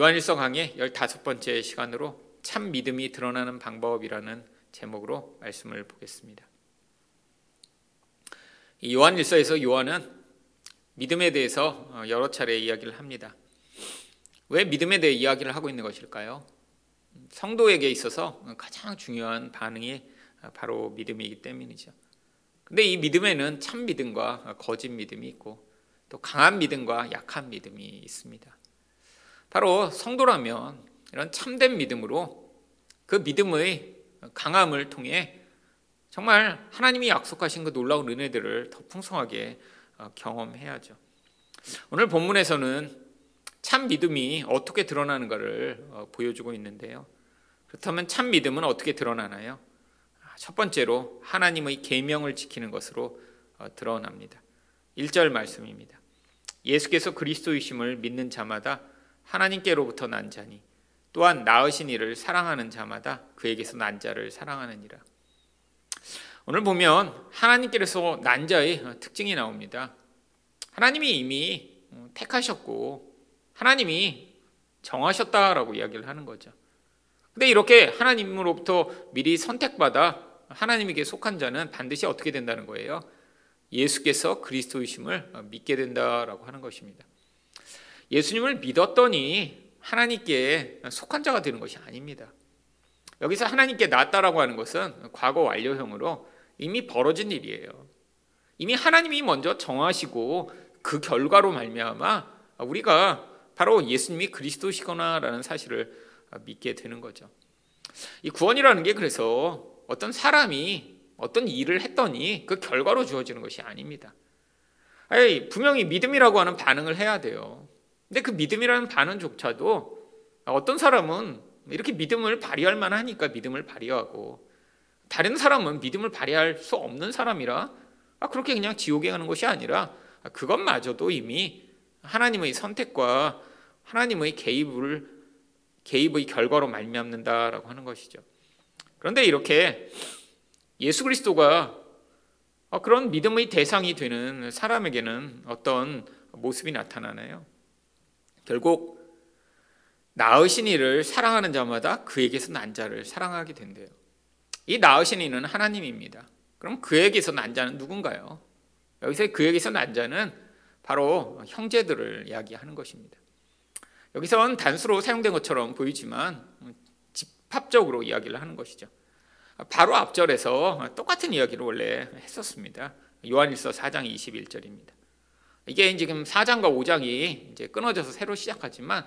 요한일서 강의 15번째 시간으로 참 믿음이 드러나는 방법이라는 제목으로 말씀을 보겠습니다. 요한일서에서 요한은 믿음에 대해서 여러 차례 이야기를 합니다. 왜 믿음에 대해 이야기를 하고 있는 것일까요? 성도에게 있어서 가장 중요한 반응이 바로 믿음이기 때문이죠. 근데 이 믿음에는 참 믿음과 거짓 믿음이 있고 또 강한 믿음과 약한 믿음이 있습니다. 바로 성도라면 이런 참된 믿음으로 그 믿음의 강함을 통해 정말 하나님이 약속하신 그 놀라운 은혜들을 더 풍성하게 어, 경험해야죠. 오늘 본문에서는 참 믿음이 어떻게 드러나는가를 어, 보여주고 있는데요. 그렇다면 참 믿음은 어떻게 드러나나요? 첫 번째로 하나님의 계명을 지키는 것으로 어, 드러납니다. 1절 말씀입니다. 예수께서 그리스도이심을 믿는 자마다 하나님께로부터 난 자니 또한 낳으신 이를 사랑하는 자마다 그에게서 난 자를 사랑하느니라. 오늘 보면 하나님께서 난 자의 특징이 나옵니다. 하나님이 이미 어, 택하셨고 하나님이 정하셨다라고 이야기를 하는 거죠. 근데 이렇게 하나님으로부터 미리 선택받아 하나님에게 속한 자는 반드시 어떻게 된다는 거예요? 예수께서 그리스도이심을 믿게 된다라고 하는 것입니다. 예수님을 믿었더니 하나님께 속한 자가 되는 것이 아닙니다. 여기서 하나님께 낫다라고 하는 것은 과거 완료형으로 이미 벌어진 일이에요. 이미 하나님이 먼저 정하시고 그 결과로 말미암아 우리가 바로 예수님이 그리스도시거나라는 사실을 믿게 되는 거죠. 이 구원이라는 게 그래서 어떤 사람이 어떤 일을 했더니 그 결과로 주어지는 것이 아닙니다. 아니, 분명히 믿음이라고 하는 반응을 해야 돼요. 근데 그 믿음이라는 반응조차도 어떤 사람은 이렇게 믿음을 발휘할 만하니까 믿음을 발휘하고 다른 사람은 믿음을 발휘할 수 없는 사람이라 아, 그렇게 그냥 지옥에 가는 것이 아니라 그것마저도 이미 하나님의 선택과 하나님의 개입을 개입의 결과로 말미암는다라고 하는 것이죠. 그런데 이렇게 예수 그리스도가 그런 믿음의 대상이 되는 사람에게는 어떤 모습이 나타나나요? 결국 낳으신 이를 사랑하는 자마다 그에게서 난 자를 사랑하게 된대요. 이 낳으신 이는 하나님입니다. 그럼 그에게서 난 자는 누군가요? 여기서 그에게서 난 자는 바로 형제들을 이야기하는 것입니다. 여기선 단수로 사용된 것처럼 보이지만 집합적으로 이야기를 하는 것이죠. 바로 앞절에서 똑같은 이야기를 원래 했었습니다. 요한일서 4장 21절입니다. 이게 지금 4장과 5장이 이제 끊어져서 새로 시작하지만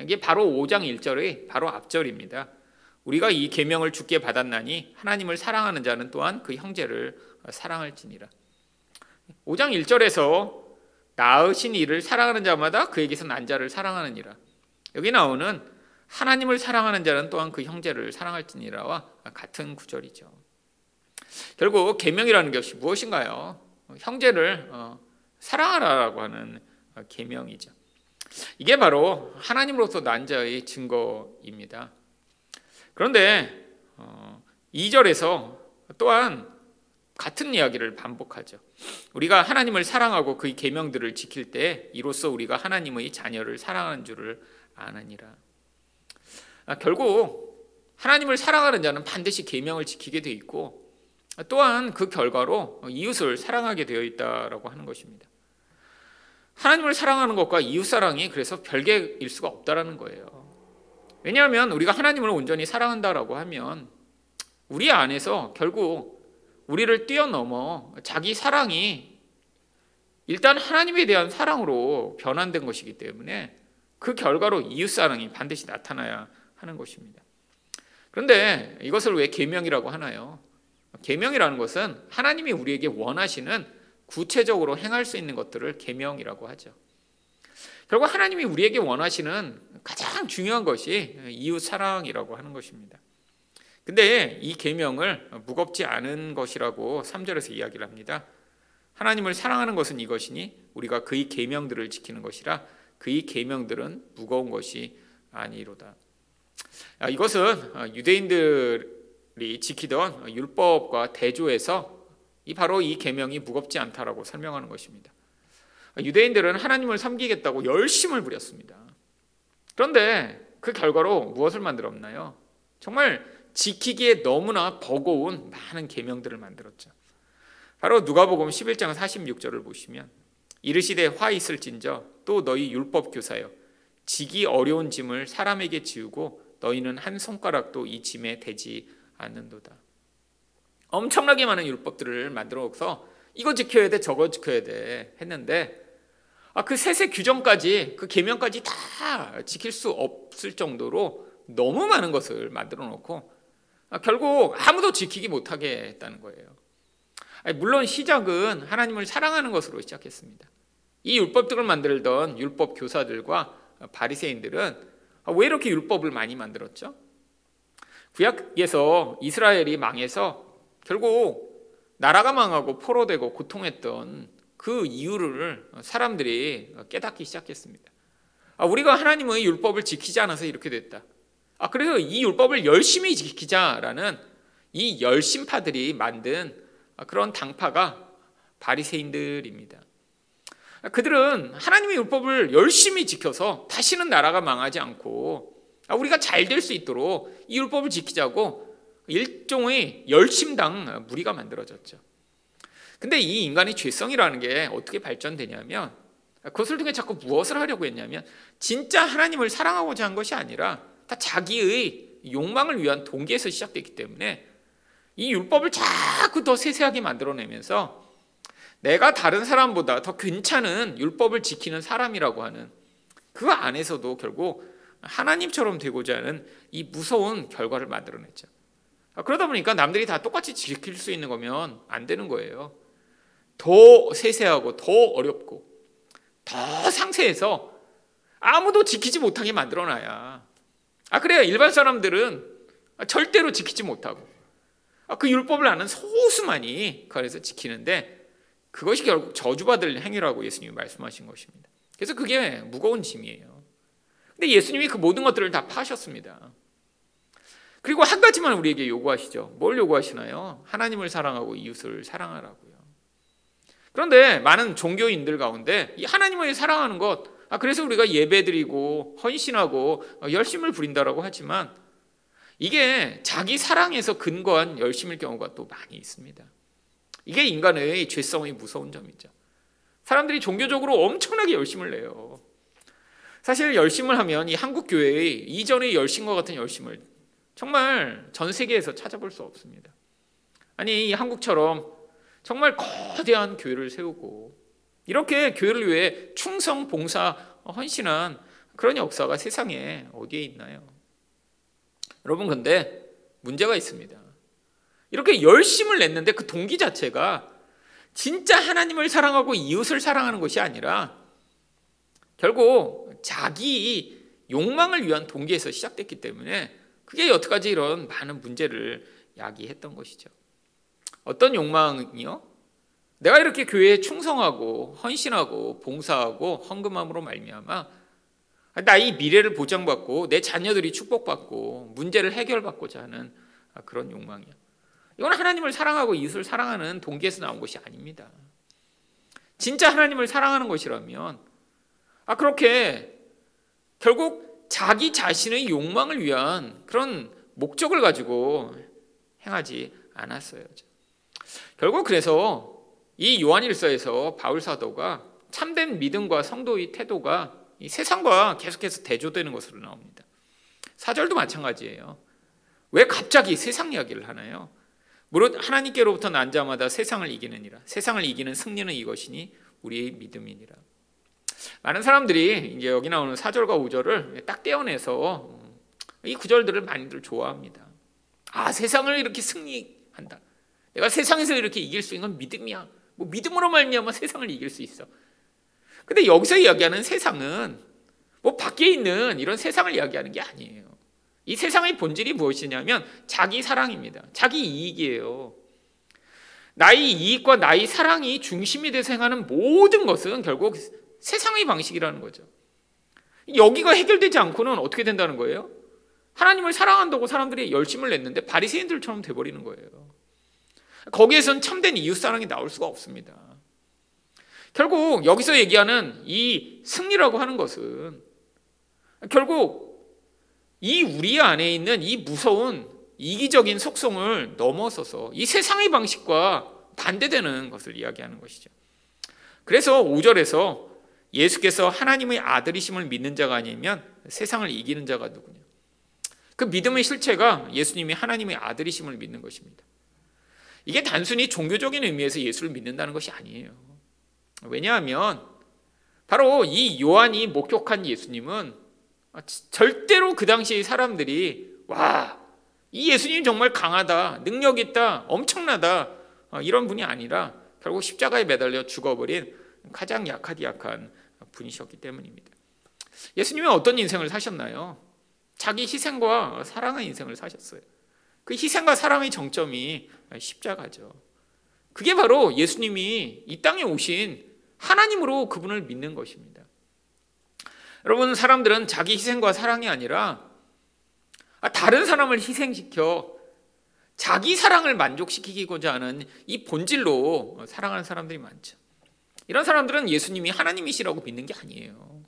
이게 바로 5장 1절의 바로 앞절입니다. 우리가 이 계명을 주께 받았나니 하나님을 사랑하는 자는 또한 그 형제를 사랑할지니라. 5장 1절에서 낳으신 이를 사랑하는 자마다 그에게서 난 자를 사랑하느니라. 여기 나오는 하나님을 사랑하는 자는 또한 그 형제를 사랑할지니라와 같은 구절이죠. 결국 계명이라는 것이 무엇인가요? 형제를 어, 사랑하라고 하는 계명이죠. 이게 바로 하나님으로서 난 자의 증거입니다. 그런데 2절에서 어, 또한 같은 이야기를 반복하죠. 우리가 하나님을 사랑하고 그의 계명들을 지킬 때 이로써 우리가 하나님의 자녀를 사랑하는 줄을 아느니라. 아, 결국 하나님을 사랑하는 자는 반드시 계명을 지키게 돼 있고 또한 그 결과로 이웃을 사랑하게 되어 있다라고 하는 것입니다. 하나님을 사랑하는 것과 이웃 사랑이 그래서 별개일 수가 없다라는 거예요. 왜냐하면 우리가 하나님을 온전히 사랑한다라고 하면 우리 안에서 결국 우리를 뛰어넘어 자기 사랑이 일단 하나님에 대한 사랑으로 변환된 것이기 때문에 그 결과로 이웃 사랑이 반드시 나타나야 하는 것입니다. 그런데 이것을 왜 계명이라고 하나요? 계명이라는 것은 하나님이 우리에게 원하시는 구체적으로 행할 수 있는 것들을 계명이라고 하죠. 결국 하나님이 우리에게 원하시는 가장 중요한 것이 이웃 사랑이라고 하는 것입니다. 근데 이 계명을 무겁지 않은 것이라고 3절에서 이야기를 합니다. 하나님을 사랑하는 것은 이것이니 우리가 그의 계명들을 지키는 것이라 그의 계명들은 무거운 것이 아니로다. 아, 이것은 유대인들 이 지키던 율법과 대조에서 이 바로 이 계명이 무겁지 않다라고 설명하는 것입니다. 유대인들은 하나님을 섬기겠다고 열심을 부렸습니다. 그런데 그 결과로 무엇을 만들었나요? 정말 지키기에 너무나 버거운 많은 계명들을 만들었죠. 바로 누가복음 11장 46절을 보시면 이르시되 화 있을진저 또 너희 율법 교사여 지기 어려운 짐을 사람에게 지우고 너희는 한 손가락도 이 짐에 대지 않는도다. 엄청나게 많은 율법들을 만들어서 이거 지켜야 돼 저거 지켜야 돼 했는데 아, 그 세세 규정까지 그 계명까지 다 지킬 수 없을 정도로 너무 많은 것을 만들어 놓고 아, 결국 아무도 지키기 못하게 했다는 거예요. 아니, 물론 시작은 하나님을 사랑하는 것으로 시작했습니다. 이 율법들을 만들던 율법 교사들과 바리새인들은 아, 왜 이렇게 율법을 많이 만들었죠? 구약에서 이스라엘이 망해서 결국 나라가 망하고 포로되고 고통했던 그 이유를 사람들이 깨닫기 시작했습니다. 아, 우리가 하나님의 율법을 지키지 않아서 이렇게 됐다. 아, 그래서 이 율법을 열심히 지키자라는 이 열심파들이 만든 그런 당파가 바리새인들입니다. 그들은 하나님의 율법을 열심히 지켜서 다시는 나라가 망하지 않고 우리가 잘 될 수 있도록 이 율법을 지키자고 일종의 열심당 무리가 만들어졌죠. 근데 이 인간의 죄성이라는 게 어떻게 발전되냐면 그것을 통해 자꾸 무엇을 하려고 했냐면 진짜 하나님을 사랑하고자 한 것이 아니라 다 자기의 욕망을 위한 동기에서 시작됐기 때문에 이 율법을 자꾸 더 세세하게 만들어내면서 내가 다른 사람보다 더 괜찮은 율법을 지키는 사람이라고 하는 그 안에서도 결국 하나님처럼 되고자 하는 이 무서운 결과를 만들어냈죠. 그러다 보니까 남들이 다 똑같이 지킬 수 있는 거면 안 되는 거예요. 더 세세하고 더 어렵고 더 상세해서 아무도 지키지 못하게 만들어놔야. 아 그래야 일반 사람들은 절대로 지키지 못하고 아, 그 율법을 아는 소수만이 그 안에서 지키는데 그것이 결국 저주받을 행위라고 예수님이 말씀하신 것입니다. 그래서 그게 무거운 짐이에요. 근데 예수님이 그 모든 것들을 다 파셨습니다. 그리고 한 가지만 우리에게 요구하시죠. 뭘 요구하시나요? 하나님을 사랑하고 이웃을 사랑하라고요. 그런데 많은 종교인들 가운데 이 하나님을 사랑하는 것, 아, 그래서 우리가 예배드리고 헌신하고 열심을 부린다라고 하지만 이게 자기 사랑에서 근거한 열심일 경우가 또 많이 있습니다. 이게 인간의 죄성의 무서운 점이죠. 사람들이 종교적으로 엄청나게 열심을 내요. 사실 열심을 하면 이 한국 교회의 이전의 열심과 같은 열심을 정말 전 세계에서 찾아볼 수 없습니다. 아니 한국처럼 정말 거대한 교회를 세우고 이렇게 교회를 위해 충성 봉사 헌신한 그런 역사가 세상에 어디에 있나요? 여러분 근데 문제가 있습니다. 이렇게 열심을 냈는데 그 동기 자체가 진짜 하나님을 사랑하고 이웃을 사랑하는 것이 아니라 결국 자기 욕망을 위한 동기에서 시작됐기 때문에 그게 여태까지 이런 많은 문제를 야기했던 것이죠. 어떤 욕망이요? 내가 이렇게 교회에 충성하고 헌신하고 봉사하고 헌금함으로 말미암아 나의 미래를 보장받고 내 자녀들이 축복받고 문제를 해결받고자 하는 그런 욕망이야. 이건 하나님을 사랑하고 이웃을 사랑하는 동기에서 나온 것이 아닙니다. 진짜 하나님을 사랑하는 것이라면 아 그렇게 결국 자기 자신의 욕망을 위한 그런 목적을 가지고 행하지 않았어요. 결국 그래서 이 요한일서에서 바울 사도가 참된 믿음과 성도의 태도가 이 세상과 계속해서 대조되는 것으로 나옵니다. 사절도 마찬가지예요. 왜 갑자기 세상 이야기를 하나요? 무릇 하나님께로부터 난 자마다 세상을 이기느니라. 세상을 이기는 승리는 이것이니 우리의 믿음이니라. 많은 사람들이 이제 여기 나오는 4절과 5절을 딱 떼어내서 이 구절들을 많이들 좋아합니다. 아, 세상을 이렇게 승리한다. 내가 세상에서 이렇게 이길 수 있는 건 믿음이야. 뭐 믿음으로 말미암아 세상을 이길 수 있어. 근데 여기서 이야기하는 세상은 뭐 밖에 있는 이런 세상을 이야기하는 게 아니에요. 이 세상의 본질이 무엇이냐면 자기 사랑입니다. 자기 이익이에요. 나의 이익과 나의 사랑이 중심이 돼서 행하는 모든 것은 결국 세상의 방식이라는 거죠. 여기가 해결되지 않고는 어떻게 된다는 거예요? 하나님을 사랑한다고 사람들이 열심을 냈는데 바리새인들처럼 돼버리는 거예요. 거기에선 참된 이웃 사랑이 나올 수가 없습니다. 결국 여기서 얘기하는 이 승리라고 하는 것은 결국 이 우리 안에 있는 이 무서운 이기적인 속성을 넘어서서 이 세상의 방식과 반대되는 것을 이야기하는 것이죠. 그래서 5절에서 예수께서 하나님의 아들이심을 믿는 자가 아니면 세상을 이기는 자가 누구냐? 그 믿음의 실체가 예수님이 하나님의 아들이심을 믿는 것입니다. 이게 단순히 종교적인 의미에서 예수를 믿는다는 것이 아니에요. 왜냐하면 바로 이 요한이 목격한 예수님은 절대로 그 당시의 사람들이 와, 이 예수님 정말 강하다, 능력 있다, 엄청나다 이런 분이 아니라 결국 십자가에 매달려 죽어버린 가장 약하디 약한 분이셨기 때문입니다. 예수님이 어떤 인생을 사셨나요? 자기 희생과 사랑의 인생을 사셨어요. 그 희생과 사랑의 정점이 십자가죠. 그게 바로 예수님이 이 땅에 오신 하나님으로 그분을 믿는 것입니다. 여러분, 사람들은 자기 희생과 사랑이 아니라 다른 사람을 희생시켜 자기 사랑을 만족시키고자 하는 이 본질로 사랑하는 사람들이 많죠. 이런 사람들은 예수님이 하나님이시라고 믿는 게 아니에요.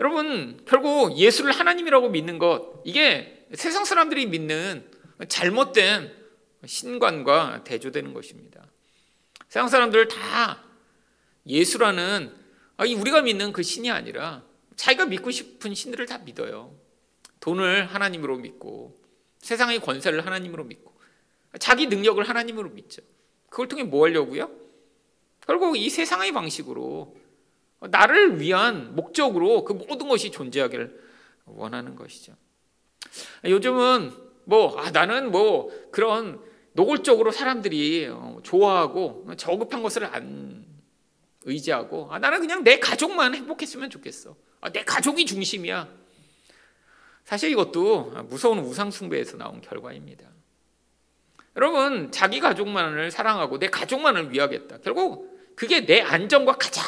여러분, 결국 예수를 하나님이라고 믿는 것, 이게 세상 사람들이 믿는 잘못된 신관과 대조되는 것입니다. 세상 사람들 다 예수라는 우리가 믿는 그 신이 아니라 자기가 믿고 싶은 신들을 다 믿어요. 돈을 하나님으로 믿고 세상의 권세를 하나님으로 믿고 자기 능력을 하나님으로 믿죠. 그걸 통해 뭐 하려고요? 결국 이 세상의 방식으로 나를 위한 목적으로 그 모든 것이 존재하기를 원하는 것이죠. 요즘은 뭐 아, 나는 뭐 그런 노골적으로 사람들이 어, 좋아하고 저급한 것을 안 의지하고 아, 나는 그냥 내 가족만 행복했으면 좋겠어. 아, 내 가족이 중심이야. 사실 이것도 무서운 우상 숭배에서 나온 결과입니다. 여러분, 자기 가족만을 사랑하고 내 가족만을 위하겠다. 결국 그게 내 안정과 가장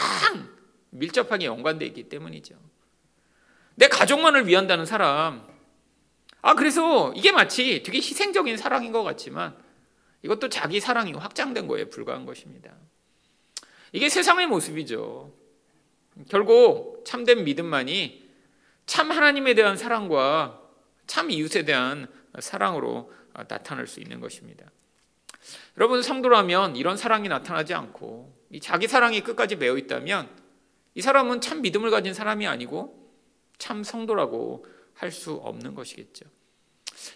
밀접하게 연관되어 있기 때문이죠. 내 가족만을 위한다는 사람. 아, 그래서 이게 마치 되게 희생적인 사랑인 것 같지만 이것도 자기 사랑이 확장된 거에 불과한 것입니다. 이게 세상의 모습이죠. 결국 참된 믿음만이 참 하나님에 대한 사랑과 참 이웃에 대한 사랑으로 나타날 수 있는 것입니다. 여러분 성도라면 이런 사랑이 나타나지 않고 자기 사랑이 끝까지 매어 있다면 이 사람은 참 믿음을 가진 사람이 아니고 참 성도라고 할 수 없는 것이겠죠.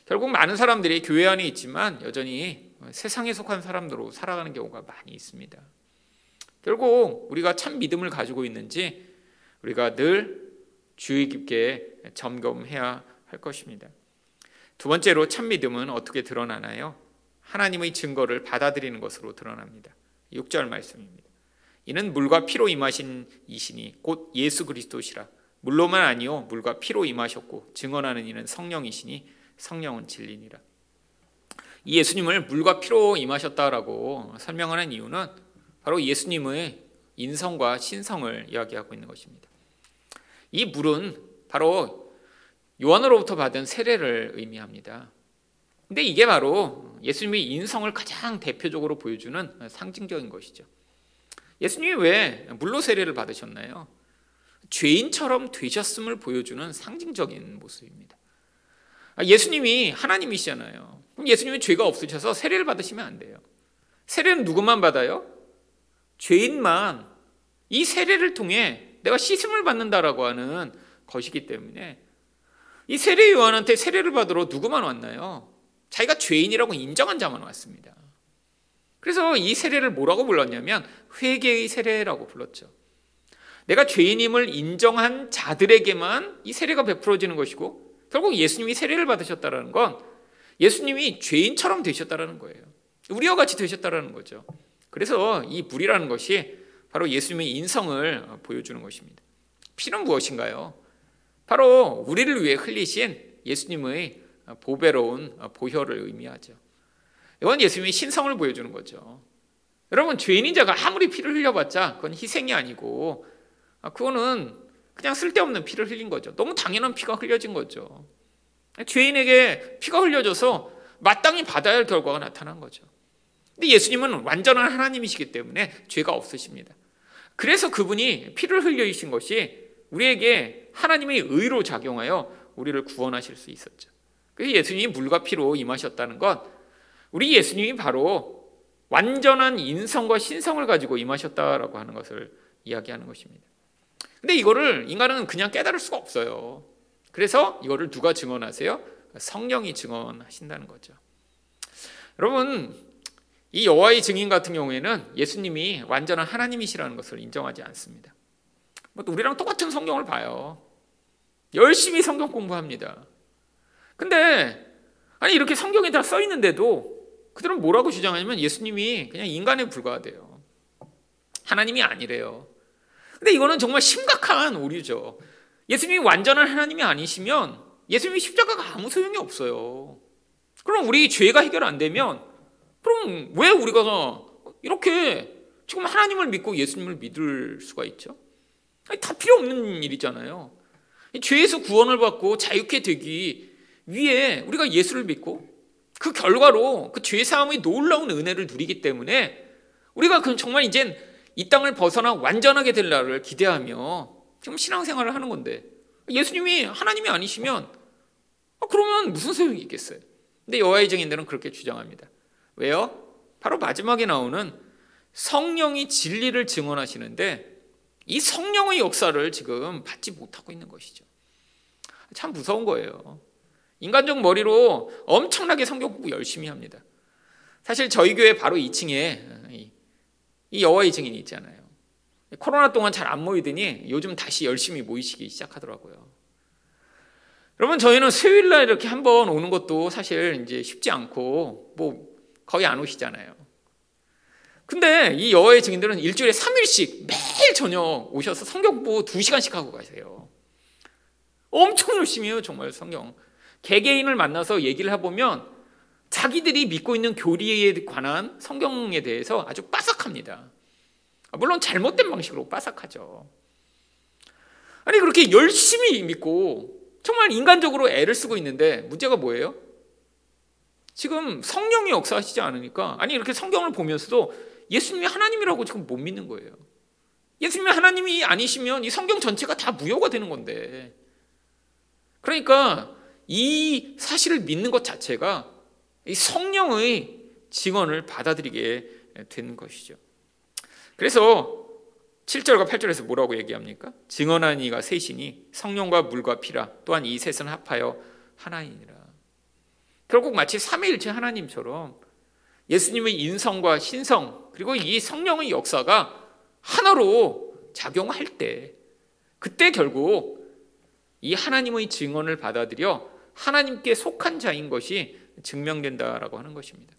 결국 많은 사람들이 교회 안에 있지만 여전히 세상에 속한 사람들로 살아가는 경우가 많이 있습니다. 결국 우리가 참 믿음을 가지고 있는지 우리가 늘 주의 깊게 점검해야 할 것입니다. 두 번째로 참 믿음은 어떻게 드러나나요? 하나님의 증거를 받아들이는 것으로 드러납니다. 6절 말씀입니다. 이는 물과 피로 임하신 이신이 곧 예수 그리스도시라. 물로만 아니요 물과 피로 임하셨고 증언하는 이는 성령이시니 성령은 진리니라. 이 예수님을 물과 피로 임하셨다라고 설명하는 이유는 바로 예수님의 인성과 신성을 이야기하고 있는 것입니다. 이 물은 바로 요한으로부터 받은 세례를 의미합니다. 근데 이게 바로 예수님의 인성을 가장 대표적으로 보여주는 상징적인 것이죠. 예수님이 왜 물로 세례를 받으셨나요? 죄인처럼 되셨음을 보여주는 상징적인 모습입니다. 아, 예수님이 하나님이시잖아요. 그럼 예수님이 죄가 없으셔서 세례를 받으시면 안 돼요. 세례는 누구만 받아요? 죄인만 이 세례를 통해 내가 씻음을 받는다라고 하는 것이기 때문에 이 세례 요한한테 세례를 받으러 누구만 왔나요? 자기가 죄인이라고 인정한 자만 왔습니다. 그래서 이 세례를 뭐라고 불렀냐면 회개의 세례라고 불렀죠. 내가 죄인임을 인정한 자들에게만 이 세례가 베풀어지는 것이고 결국 예수님이 세례를 받으셨다는 건 예수님이 죄인처럼 되셨다는 거예요. 우리와 같이 되셨다는 거죠. 그래서 이 물이라는 것이 바로 예수님의 인성을 보여주는 것입니다. 피는 무엇인가요? 바로 우리를 위해 흘리신 예수님의 보배로운 보혈을 의미하죠. 이건 예수님의 신성을 보여주는 거죠. 여러분 죄인인 자가 아무리 피를 흘려봤자 그건 희생이 아니고 그거는 그냥 쓸데없는 피를 흘린 거죠. 너무 당연한 피가 흘려진 거죠. 죄인에게 피가 흘려져서 마땅히 받아야 할 결과가 나타난 거죠. 근데 예수님은 완전한 하나님이시기 때문에 죄가 없으십니다. 그래서 그분이 피를 흘려 주신 것이 우리에게 하나님의 의로 작용하여 우리를 구원하실 수 있었죠. 그래서 예수님이 물과 피로 임하셨다는 것, 우리 예수님이 바로 완전한 인성과 신성을 가지고 임하셨다라고 하는 것을 이야기하는 것입니다. 근데 이거를 인간은 그냥 깨달을 수가 없어요. 그래서 이거를 누가 증언하세요? 성령이 증언하신다는 거죠. 여러분, 이 여호와의 증인 같은 경우에는 예수님이 완전한 하나님이시라는 것을 인정하지 않습니다. 뭐 우리랑 똑같은 성경을 봐요. 열심히 성경 공부합니다. 근데 아니 이렇게 성경에 다 써 있는데도 그들은 뭐라고 주장하냐면 예수님이 그냥 인간에 불과하대요. 하나님이 아니래요. 근데 이거는 정말 심각한 오류죠. 예수님이 완전한 하나님이 아니시면 예수님이 십자가가 아무 소용이 없어요. 그럼 우리 죄가 해결 안 되면 그럼 왜 우리가 이렇게 지금 하나님을 믿고 예수님을 믿을 수가 있죠? 아니, 다 필요 없는 일이잖아요. 죄에서 구원을 받고 자유케 되기 위해 우리가 예수를 믿고 그 결과로 그 죄 사함의 놀라운 은혜를 누리기 때문에 우리가 그 정말 이젠 이 땅을 벗어나 완전하게 될 날을 기대하며 지금 신앙생활을 하는 건데 예수님이 하나님이 아니시면 아, 그러면 무슨 소용이 있겠어요? 근데 여호와의 증인들은 그렇게 주장합니다. 왜요? 바로 마지막에 나오는 성령이 진리를 증언하시는데 이 성령의 역사를 지금 받지 못하고 있는 것이죠. 참 무서운 거예요. 인간적 머리로 엄청나게 성경 공부 열심히 합니다. 사실 저희 교회 바로 2층에 이 여호와의 증인이 있잖아요. 코로나 동안 잘 안 모이더니 요즘 다시 열심히 모이시기 시작하더라고요. 여러분 저희는 수요일 날 이렇게 한 번 오는 것도 사실 이제 쉽지 않고 뭐 거의 안 오시잖아요. 근데 이 여호와의 증인들은 일주일에 3일씩 매일 저녁 오셔서 성경 공부 2시간씩 하고 가세요. 엄청 열심히 해요, 정말 성경. 개개인을 만나서 얘기를 해보면 자기들이 믿고 있는 교리에 관한 성경에 대해서 아주 빠삭합니다. 물론 잘못된 방식으로 빠삭하죠. 아니, 그렇게 열심히 믿고 정말 인간적으로 애를 쓰고 있는데 문제가 뭐예요? 지금 성령이 역사하시지 않으니까 아니 이렇게 성경을 보면서도 예수님이 하나님이라고 지금 못 믿는 거예요. 예수님이 하나님이 아니시면 이 성경 전체가 다 무효가 되는 건데. 그러니까 이 사실을 믿는 것 자체가 이 성령의 증언을 받아들이게 되는 것이죠. 그래서 7절과 8절에서 뭐라고 얘기합니까? 증언한 이가 셋이니 성령과 물과 피라 또한 이 셋은 합하여 하나이니라. 결국 마치 삼위일체 하나님처럼 예수님의 인성과 신성 그리고 이 성령의 역사가 하나로 작용할 때 그때 결국 이 하나님의 증언을 받아들여 하나님께 속한 자인 것이 증명된다라고 하는 것입니다.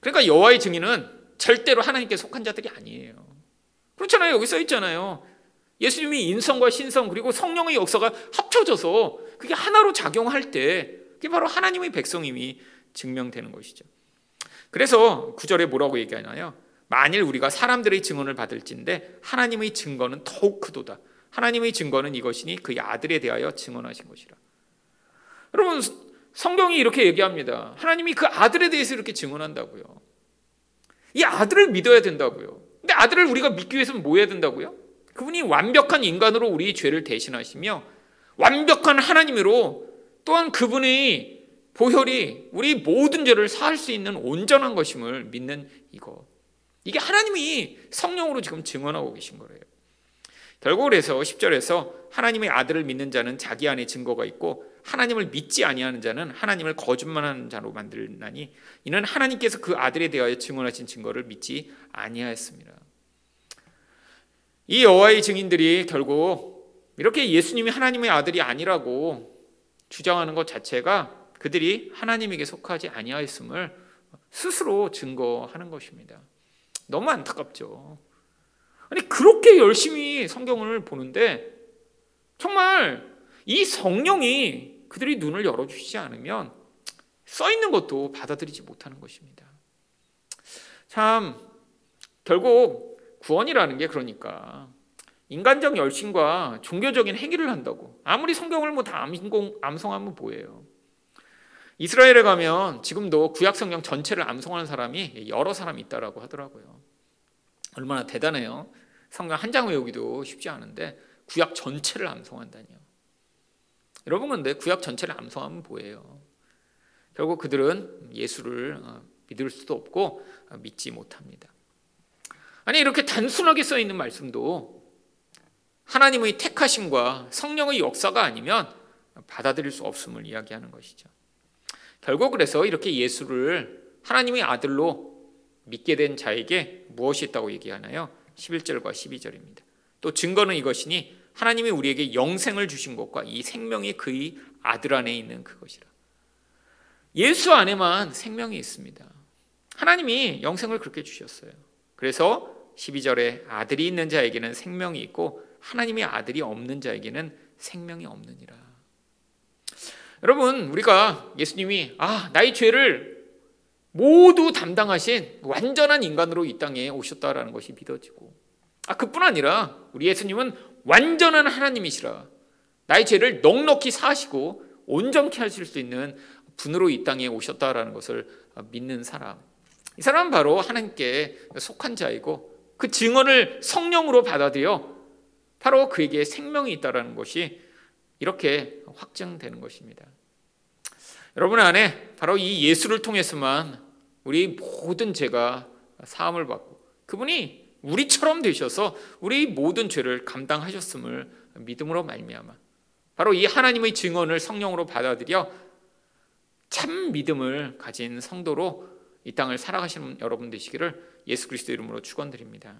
그러니까 여호와의 증인은 절대로 하나님께 속한 자들이 아니에요. 그렇잖아요. 여기 써 있잖아요. 예수님이 인성과 신성 그리고 성령의 역사가 합쳐져서 그게 하나로 작용할 때 그게 바로 하나님의 백성임이 증명되는 것이죠. 그래서 구절에 뭐라고 얘기하나요? 만일 우리가 사람들의 증언을 받을진데 하나님의 증거는 더욱 크도다. 하나님의 증거는 이것이니 그의 아들에 대하여 증언하신 것이라. 여러분 성경이 이렇게 얘기합니다. 하나님이 그 아들에 대해서 이렇게 증언한다고요. 이 아들을 믿어야 된다고요. 근데 아들을 우리가 믿기 위해서는 뭐 해야 된다고요? 그분이 완벽한 인간으로 우리 죄를 대신하시며 완벽한 하나님으로 또한 그분의 보혈이 우리 모든 죄를 사할 수 있는 온전한 것임을 믿는 이거. 이게 하나님이 성령으로 지금 증언하고 계신 거예요. 결국 그래서 10절에서 하나님의 아들을 믿는 자는 자기 안에 증거가 있고 하나님을 믿지 아니하는 자는 하나님을 거짓말하는 자로 만들나니 이는 하나님께서 그 아들에 대하여 증언하신 증거를 믿지 아니하였습니다. 이 여호와의 증인들이 결국 이렇게 예수님이 하나님의 아들이 아니라고 주장하는 것 자체가 그들이 하나님에게 속하지 아니하였음을 스스로 증거하는 것입니다. 너무 안타깝죠. 아니 그렇게 열심히 성경을 보는데 정말 이 성령이 그들이 눈을 열어주시지 않으면 써 있는 것도 받아들이지 못하는 것입니다. 참 결국 구원이라는 게 그러니까 인간적 열심과 종교적인 행위를 한다고 아무리 성경을 뭐 다 암송하면 뭐예요? 이스라엘에 가면 지금도 구약 성경 전체를 암송하는 사람이 여러 사람 있다라고 하더라고요. 얼마나 대단해요. 성경 한 장 외우기도 쉽지 않은데 구약 전체를 암송한다니요. 여러분 근데 구약 전체를 암송하면 뭐예요? 결국 그들은 예수를 어, 믿을 수도 없고 어, 믿지 못합니다. 아니 이렇게 단순하게 써 있는 말씀도 하나님의 택하심과 성령의 역사가 아니면 받아들일 수 없음을 이야기하는 것이죠. 결국 그래서 이렇게 예수를 하나님의 아들로 믿게 된 자에게 무엇이 있다고 얘기하나요? 11절과 12절입니다. 또 증거는 이것이니 하나님이 우리에게 영생을 주신 것과 이 생명이 그의 아들 안에 있는 그것이라. 예수 안에만 생명이 있습니다. 하나님이 영생을 그렇게 주셨어요. 그래서 12절에 아들이 있는 자에게는 생명이 있고 하나님의 아들이 없는 자에게는 생명이 없느니라. 여러분, 우리가 예수님이 아, 나의 죄를 모두 담당하신 완전한 인간으로 이 땅에 오셨다라는 것이 믿어지고 아, 그뿐 아니라 우리 예수님은 완전한 하나님이시라. 나의 죄를 넉넉히 사시고 온전케 하실 수 있는 분으로 이 땅에 오셨다라는 것을 믿는 사람. 이 사람은 바로 하나님께 속한 자이고 그 증언을 성령으로 받아들여 바로 그에게 생명이 있다라는 것이 이렇게 확증되는 것입니다. 여러분 안에 바로 이 예수를 통해서만 우리 모든 죄가 사함을 받고 그분이 우리처럼 되셔서 우리 모든 죄를 감당하셨음을 믿음으로 말미암아 바로 이 하나님의 증언을 성령으로 받아들여 참 믿음을 가진 성도로 이 땅을 살아가시는 여러분 되시기를 예수 그리스도 이름으로 축원드립니다.